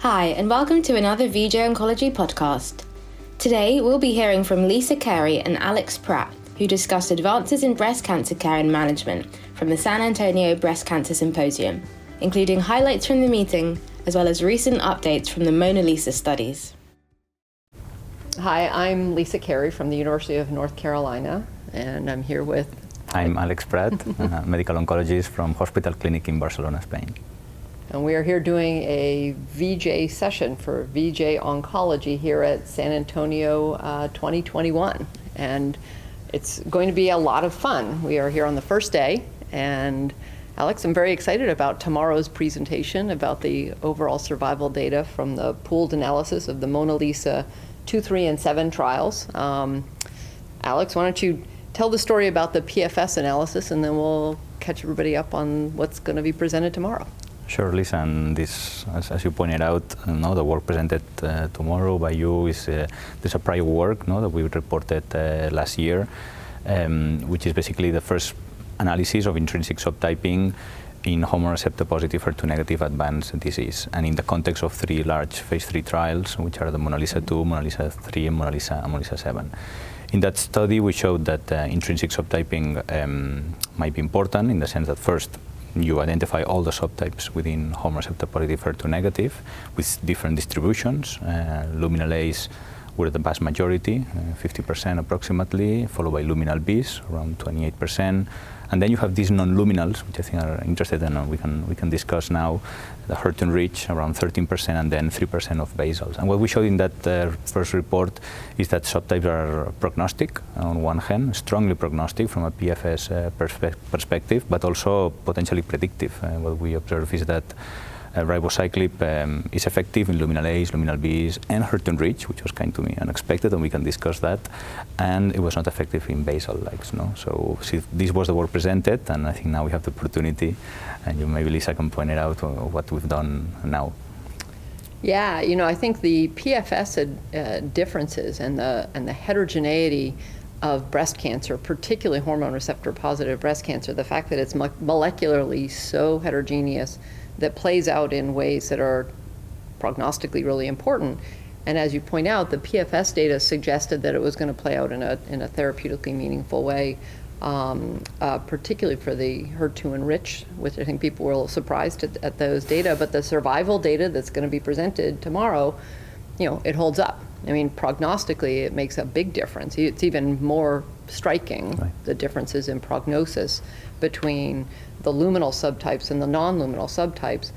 Hi, and welcome to another VJ Oncology podcast. Today, we'll be hearing from Lisa Carey and Aleix Prat, who discuss advances in breast cancer care and management from the San Antonio Breast Cancer Symposium, including highlights from the meeting as well as recent updates from the MONALEESA studies. Hi, I'm Lisa Carey from the University of North Carolina, and I'm here with. I'm Aleix Prat, a uh, medical oncologist from Hospital Clinic in Barcelona, Spain. And we are here doing a VJ session for VJ Oncology here at San Antonio uh, 2021. And it's going to be a lot of fun. We are here on the first day, and Alex, I'm very excited about tomorrow's presentation about the overall survival data from the pooled analysis of the MONALEESA 2, 3, and 7 trials. Um, Alex, why don't you tell the story about the PFS analysis, and then we'll catch everybody up on what's going to be presented tomorrow. Sure, Lisa, and this, as, as you pointed out, uh, no, the work presented uh, tomorrow by you is uh, prior work no, that we reported uh, last year, um, which is basically the first analysis of intrinsic subtyping in hormone receptor positive HER2 negative advanced disease, and in the context of three large phase three trials, which are the MONALEESA 2, MONALEESA 3, and MONALEESA, and MONALEESA 7. In that study, we showed that uh, intrinsic subtyping um, might be important in the sense that first, you identify all the subtypes within hormone receptor positive HER2 negative with different distributions. Uh, luminal A's were the vast majority, uh, 50% approximately, followed by luminal B's, around 28%. And then you have these non-luminals, which I think are interested in, and we can, we can discuss now, the HER2 rich, around 13%, and then 3% of basals. And what we showed in that uh, first report is that subtypes are prognostic, on one hand, strongly prognostic from a PFS uh, perspe perspective, but also potentially predictive. Uh, what we observe is that uh, um, is effective in luminal A's, luminal B's, and HER2-rich, which was kind to me unexpected, and we can discuss that. And it was not effective in basal likes. No? So see, this was the work presented, and I think now we have the opportunity, and you maybe Lisa can point it out what we've done now. Yeah, you know, I think the PFS uh, differences and the and the heterogeneity of breast cancer, particularly hormone receptor positive breast cancer, the fact that it's molecularly so heterogeneous that plays out in ways that are prognostically really important. And as you point out, the PFS data suggested that it was going to play out in a, in a therapeutically meaningful way, um, uh, particularly for the HER2 enriched, which I think people were a little surprised at, at those data. But the survival data that's going to be presented tomorrow, you know, it holds up. I mean, prognostically, it makes a big difference. It's even more striking, right. the differences in prognosis between the luminal subtypes and the non-luminal subtypes,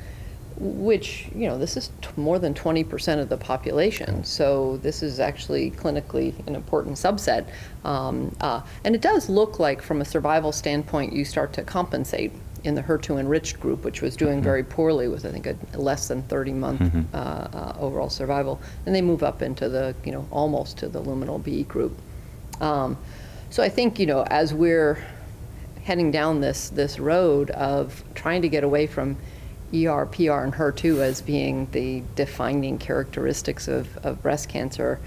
which, you know, this is more than 20% of the population. So this is actually clinically an important subset. Um, uh, and it does look like, from a survival standpoint, you start to compensate in the HER2 enriched group, which was doing mm-hmm. very poorly with, I think, a less than 30 month mm-hmm. uh, uh, overall survival. And they move up into the, you know, almost to the luminal B group. Um, so I think, you know, as we're heading down this this road of trying to get away from ER, PR, and HER2 as being the defining characteristics of, of breast cancer.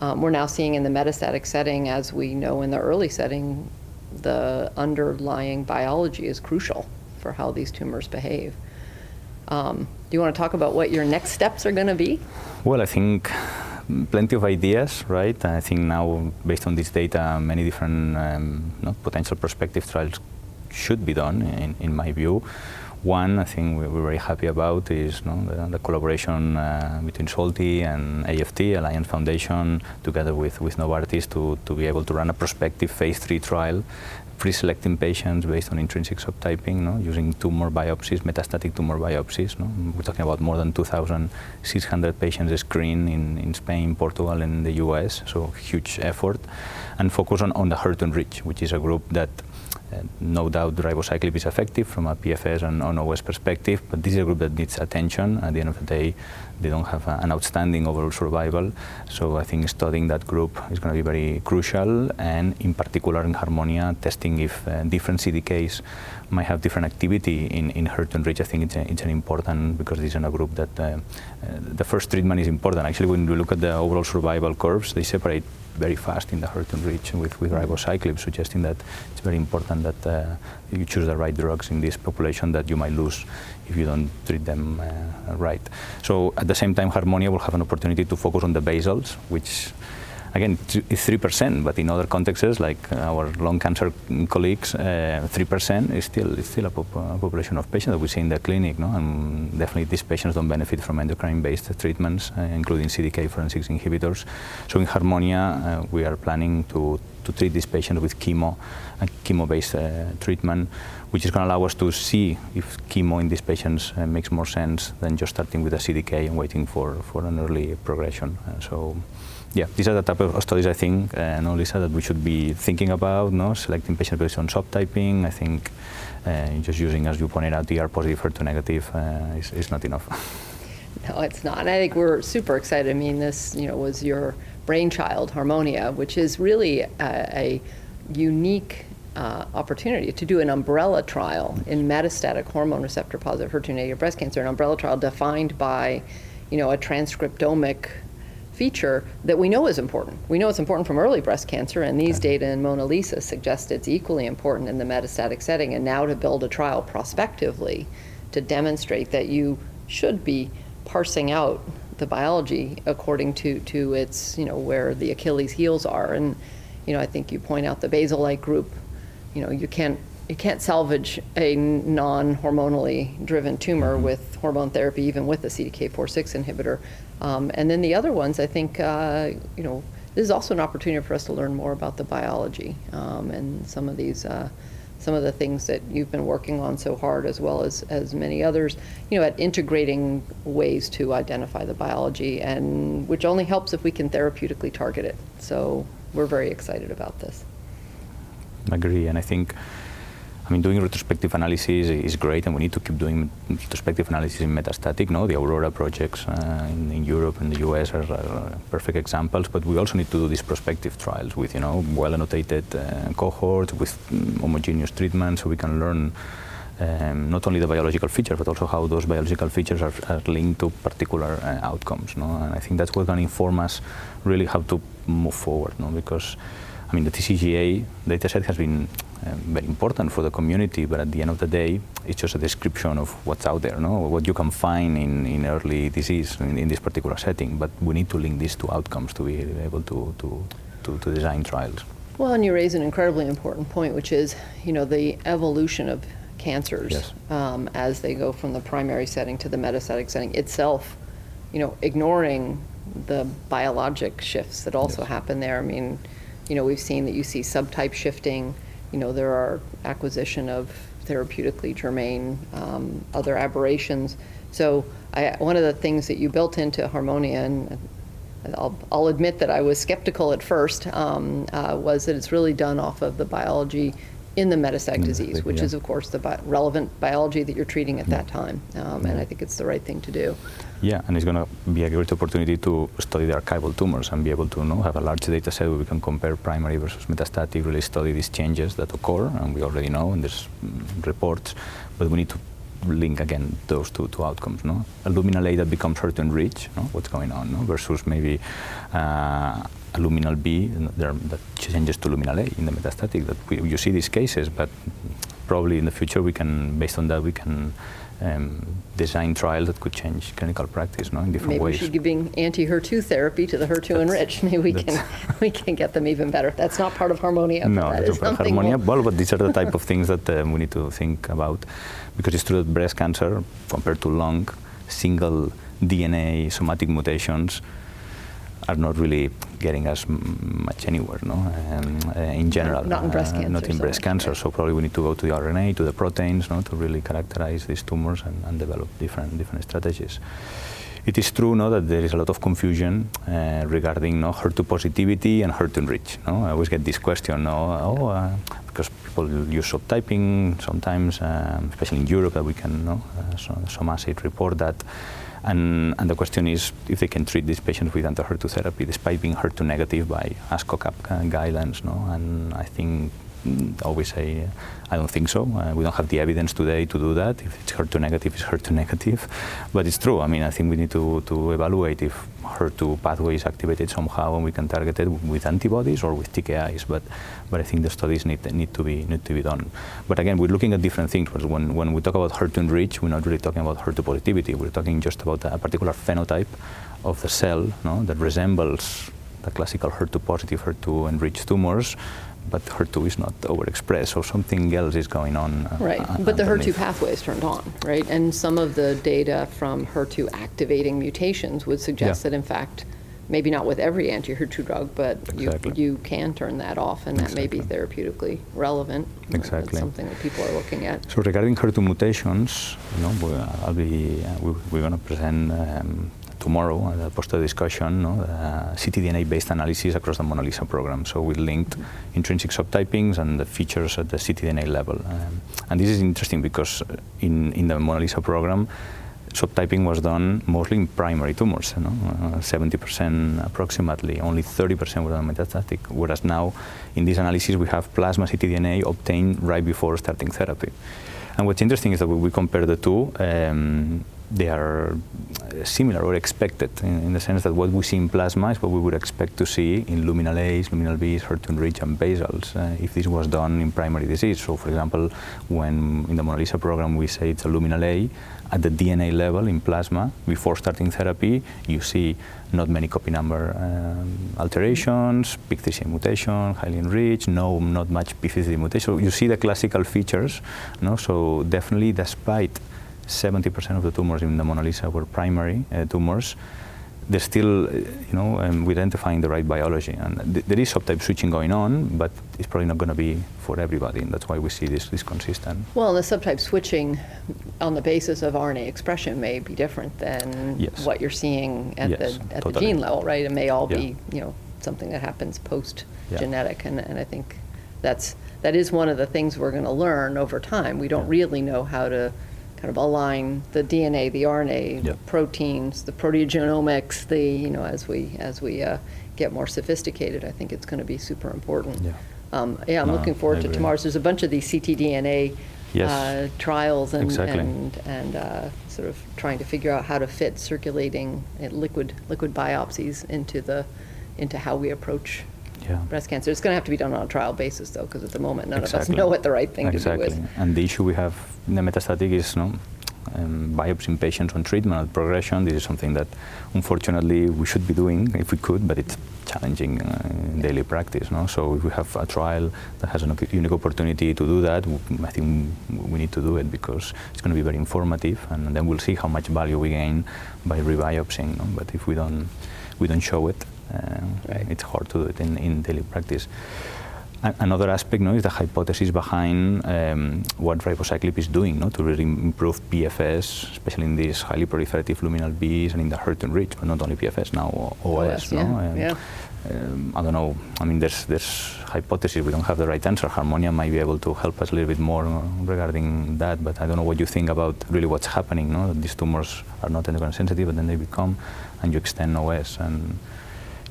Um, we're now seeing in the metastatic setting, as we know in the early setting, the underlying biology is crucial for how these tumors behave. Um, do you want to talk about what your next steps are going to be? Well, I think plenty of ideas, right? I think now, based on this data, many different um, potential prospective trials should be done, in, in my view. One, I think we're very happy about is you know, the, the, collaboration uh, between Solti and AFT, Alliance Foundation, together with, with Novartis to, to be able to run a prospective phase three trial pre-selecting patients based on intrinsic subtyping, no? using tumor biopsies, metastatic tumor biopsies. No? We're talking about more than 2,600 patients screened in, in Spain, Portugal, and the US, so huge effort. And focus on, on the HER2-rich, which is a group that no doubt ribociclib is effective from a PFS and on OS perspective, but this is a group that needs attention. At the end of the day, they don't have an outstanding overall survival. So I think studying that group is going to be very crucial, and in particular in Harmonia, testing if uh, different CDKs might have different activity in, in HER2 enriched. I think it's, a, it's an important because this is a group that uh, uh, the first treatment is important. Actually, when we look at the overall survival curves, they separate very fast in the HER2-enriched with, with ribociclib, suggesting that it's very important that uh, you choose the right drugs in this population that you might lose if you don't treat them uh, right. So at the same time, Harmonia will have an opportunity to focus on the basals, which again, it's 3%, but in other contexts, like our lung cancer colleagues, uh, 3% is still, is still a, pop a, population of patients that we see in the clinic, no? and definitely these patients don't benefit from endocrine-based treatments, uh, including CDK4/6 inhibitors. So in Harmonia, uh, we are planning to, to treat these patients with chemo and chemo-based uh, treatment, which is going to allow us to see if chemo in these patients uh, makes more sense than just starting with a CDK and waiting for, for an early progression. Uh, so yeah, these are the type of studies I think, uh, no, Lisa, that we should be thinking about, no, selecting patients based on subtyping. I think uh, just using, as you pointed out, ER positive, HER2 negative uh, is, is not enough. No, it's not. And I think we're super excited. I mean, this, you know, was your brainchild, Harmonia, which is really a, a unique uh, opportunity to do an umbrella trial in metastatic hormone receptor positive HER2 negative breast cancer, an umbrella trial defined by, you know, a transcriptomic feature that we know is important. We know it's important from early breast cancer, and these data in MONALEESA suggest it's equally important in the metastatic setting. And now to build a trial prospectively to demonstrate that you should be parsing out the biology according to, to its, you know, where the Achilles heels are. And, you know, I think you point out the basal-like group, you know, you can't you can't salvage a non-hormonally driven tumor mm-hmm. with hormone therapy, even with a CDK4/6 inhibitor. Um, and then the other ones, I think, uh, you know, this is also an opportunity for us to learn more about the biology um, and some of these. Uh, some of the things that you've been working on so hard, as well as, as many others, you know, at integrating ways to identify the biology, and which only helps if we can therapeutically target it. So we're very excited about this. I agree, and I think I mean, doing retrospective analysis is great, and we need to keep doing retrospective analysis in metastatic. No, the Aurora projects uh, in, in, Europe and the US are, are, perfect examples. But we also need to do these prospective trials with, you know, well annotated uh, cohorts with mm, homogeneous treatment, so we can learn. Um, not only the biological features, but also how those biological features are, are linked to particular uh, outcomes. No? And I think that's what's going to inform us really how to move forward. No? Because, I mean, the TCGA dataset has been um, very important for the community, but at the end of the day, it's just a description of what's out there, no? what you can find in, in early disease in, in this particular setting. But we need to link these to outcomes to be able to, to, to, to design trials. Well, and you raise an incredibly important point, which is, you know, the evolution of cancers yes. um, as they go from the primary setting to the metastatic setting itself, you know, ignoring the biologic shifts that also yes. happen there. I mean, you know, we've seen that you see subtype shifting, you know, there are acquisition of therapeutically germane um, other aberrations. So I, one of the things that you built into Harmonia, and I'll, I'll admit that I was skeptical at first, um, uh, was that it's really done off of the biology in the metastatic disease, which yeah. is, of course, the bi- relevant biology that you're treating at that time. Um, and I think it's the right thing to do. Yeah, and it's going to be a great opportunity to study the archival tumors and be able to you know, have a large data set where we can compare primary versus metastatic, really study these changes that occur, and we already know, and there's mm, reports, but we need to link again those two, two outcomes. No? A luminal A that becomes HER2 enriched, no? what's going on, no? versus maybe uh, luminal B there, that changes to luminal A in the metastatic. That we, you see these cases, but probably in the future we can, based on that, we can um, design trials that could change clinical practice no, in different Maybe ways. Maybe we should be giving anti-HER2 therapy to the HER2 enriched. Maybe we can we can get them even better. That's not part of Harmonia. No, that is Harmonia. Well, but these are the type of things that um, we need to think about, because it's true that breast cancer, compared to lung, single DNA somatic mutations are not really getting us much anywhere, no? Um, uh, in general, not in breast uh, cancer. not in so breast cancer. So probably we need to go to the RNA, to the proteins, no, to really characterize these tumors and, and develop different different strategies. It is true no, that there is a lot of confusion uh, regarding no, HER2 positivity and HER2 enrich. No? I always get this question, no, oh, uh, because people use subtyping sometimes, um, especially in Europe, that we can, no, uh, some, some assay report that and, and the question is if they can treat these patients with anti-HER2 therapy despite being HER2 negative by ASCO-CAP guidelines. No? And I think always say, I don't think so. Uh, we don't have the evidence today to do that. If it's HER2 negative, it's HER2 negative. But it's true. I mean, I think we need to, to evaluate if HER2 pathway is activated somehow and we can target it with antibodies or with TKIs. But, but I think the studies need, need, to be, need to be done. But again, we're looking at different things. When, when we talk about HER2 enrich, we're not really talking about HER2 positivity. We're talking just about a particular phenotype of the cell no, that resembles the classical HER2 positive, HER2 enriched tumors but HER2 is not overexpressed, so something else is going on. Uh, right, uh, but the HER2 pathway is turned on, right? And some of the data from HER2 activating mutations would suggest yeah. that, in fact, maybe not with every anti-HER2 drug, but exactly. you, you can turn that off, and exactly. that may be therapeutically relevant. Exactly. That's something that people are looking at. So regarding HER2 mutations, you know, I'll be, uh, we, are going to present um, tomorrow at a poster discussion, no, uh, ctDNA-based analysis across the MONALEESA program. So we linked intrinsic subtypings and the features at the ctDNA level. Um, and this is interesting because in, in the MONALEESA program, subtyping was done mostly in primary tumors, you know, uh, 70% approximately, only 30% were metastatic, whereas now in this analysis we have plasma ctDNA obtained right before starting therapy. And what's interesting is that we compare the two, um, they are similar or expected in, in, the sense that what we see in plasma is what we would expect to see in luminal A's, luminal B's, HER2-enriched and basals uh, if this was done in primary disease. So for example, when in the MONALEESA program we say it's a luminal A, at the DNA level in plasma, before starting therapy, you see not many copy number um, alterations, PIK3CA mutation, highly enriched, no, not much P53 mutation. So you see the classical features, no? so definitely despite 70% of the tumors in the MONALEESA were primary uh, tumors. They're still, uh, you know, um, identifying the right biology, and th there is subtype switching going on, but it's probably not going to be for everybody, and that's why we see this, this consistent. Well, the subtype switching on the basis of RNA expression may be different than yes. what you're seeing at, yes, the, at totally. the gene level, right? It may all yeah. be, you know, something that happens post-genetic, yeah. and, and I think that's that is one of the things we're going to learn over time. We don't yeah. really know how to kind of align the DNA, the RNA, the proteins, the proteogenomics, the you know as we as we uh, get more sophisticated, I think it's going to be super important. Yeah, um, yeah I'm no, looking forward to tomorrow's. There's a bunch of these ctDNA yes. uh, trials and exactly. and and uh, sort of trying to figure out how to fit circulating liquid liquid biopsies into the into how we approach yeah. breast cancer. It's going to have to be done on a trial basis, though, because at the moment none exactly. of us know what the right thing exactly. to do is. And the issue we have in the metastatic is no, um, biopsying patients on treatment at progression. This is something that, unfortunately, we should be doing if we could, but it's challenging uh, in daily practice. No? So if we have a trial that has a unique opportunity to do that, I think we need to do it because it's going to be very informative, and then we'll see how much value we gain by rebiopsying. No? But if we don't, we don't show it, right. It's hard to do it in, in daily practice. Another aspect no, is the hypothesis behind um, what ribociclib is doing no, to really improve PFS, especially in these highly proliferative luminal Bs and in the HER2 rich, but not only PFS now, OS. OS no? yeah. yeah. Um, I don't know. I mean, there's there's hypotheses. We don't have the right answer. Harmonia might be able to help us a little bit more regarding that, but I don't know what you think about really what's happening. No, these tumors are not endocrine sensitive, but then they become, and you extend OS and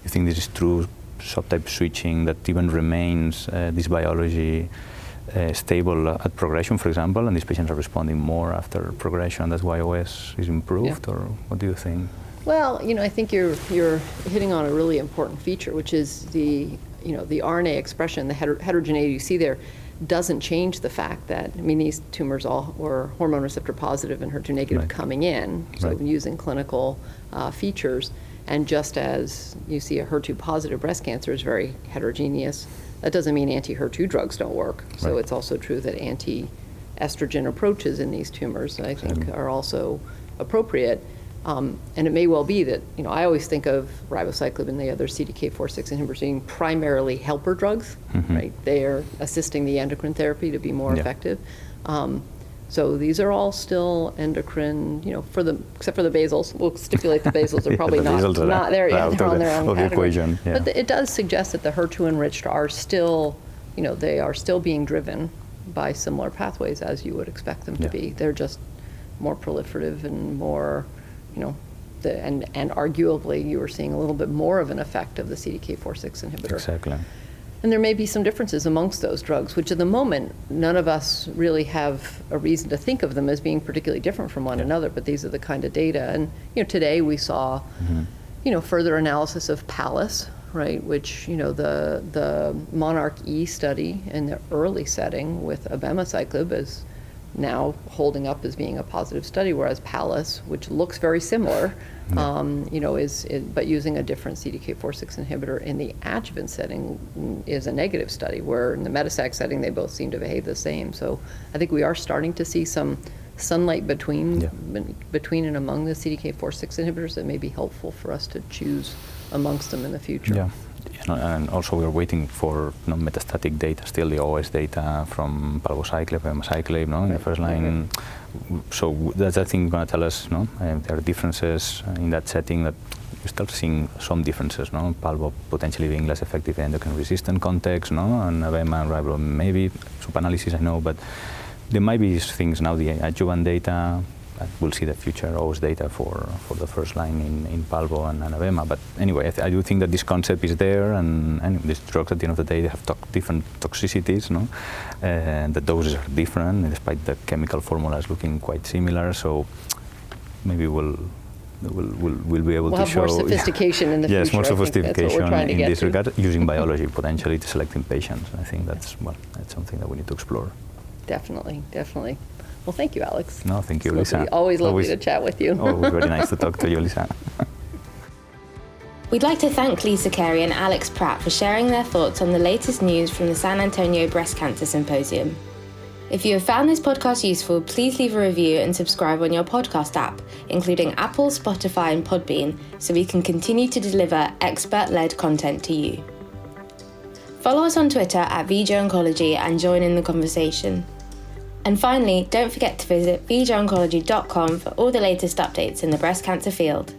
you think this is true subtype switching that even remains uh, this biology uh, stable at progression, for example, and these patients are responding more after progression. That's why OS is improved, yeah. or what do you think? Well, you know, I think you're you're hitting on a really important feature, which is the you know the RNA expression, the heter- heterogeneity you see there, doesn't change the fact that I mean these tumors all were hormone receptor positive and HER2 negative right. coming in, so right. using clinical uh, features. And just as you see a HER2 positive breast cancer is very heterogeneous, that doesn't mean anti HER2 drugs don't work. So right. it's also true that anti estrogen approaches in these tumors, I think, are also appropriate. Um, and it may well be that, you know, I always think of ribociclib and the other CDK4/6 inhibitors being primarily helper drugs, mm-hmm. right? They are assisting the endocrine therapy to be more yeah. effective. Um, so these are all still endocrine, you know, for the except for the basals. We'll stipulate the basals are probably yeah, the not, not there yet. They're on their own the equation. Yeah. But it does suggest that the HER2 enriched are still, you know, they are still being driven by similar pathways as you would expect them to be. They're just more proliferative and more, you know, the, and and arguably you are seeing a little bit more of an effect of the CDK4/6 inhibitor. Exactly. And there may be some differences amongst those drugs, which at the moment, none of us really have a reason to think of them as being particularly different from one Yeah. another, but these are the kind of data. And, you know, today we saw, mm-hmm. you know, further analysis of PALLAS, right, which, you know, the, the Monarch E study in the early setting with abemaciclib is now holding up as being a positive study, whereas PALLAS, which looks very similar, um, you know, is, is but using a different CDK4/6 inhibitor in the adjuvant setting is a negative study. Where in the metastatic setting, they both seem to behave the same. So I think we are starting to see some sunlight between Yeah. between and among the CDK4/6 inhibitors that may be helpful for us to choose amongst them in the future. Yeah. You know, and also we're waiting for you know, metastatic data, still the OS data from palbociclib, abemaciclib, no, in the first line. So that's I think going to tell us, no, uh, there are differences in that setting that we start seeing some differences, no, palbo potentially being less effective in endocrine resistant context, no, and abema and ribo maybe sub-analysis I know, but there might be things now the adjuvant data. Uh, We'll see the future OS data for, for the first line in, in Palbo and Anabema. But anyway, I, th- I do think that this concept is there, and, and these drugs at the end of the day they have to- different toxicities, no? And the doses are different, despite the chemical formulas looking quite similar. So maybe we'll. We'll, we'll, we'll be able We'll to show more sophistication in the yes, future. Yes, more I think that's what we're sophistication in this to. regard, using biology potentially to selecting patients. I think that's well, that's something that we need to explore. Definitely, definitely. Well, thank you, Alex. No, thank you, It's lovely- Lisa. Always lovely Always- to chat with you. Always very nice to talk to you, Lisa. We'd like to thank Lisa Carey and Aleix Prat for sharing their thoughts on the latest news from the San Antonio Breast Cancer Symposium. If you have found this podcast useful, please leave a review and subscribe on your podcast app, including Apple, Spotify, and Podbean, so we can continue to deliver expert led content to you. Follow us on Twitter at VJ Oncology and join in the conversation. And finally, don't forget to visit vjoncology.com for all the latest updates in the breast cancer field.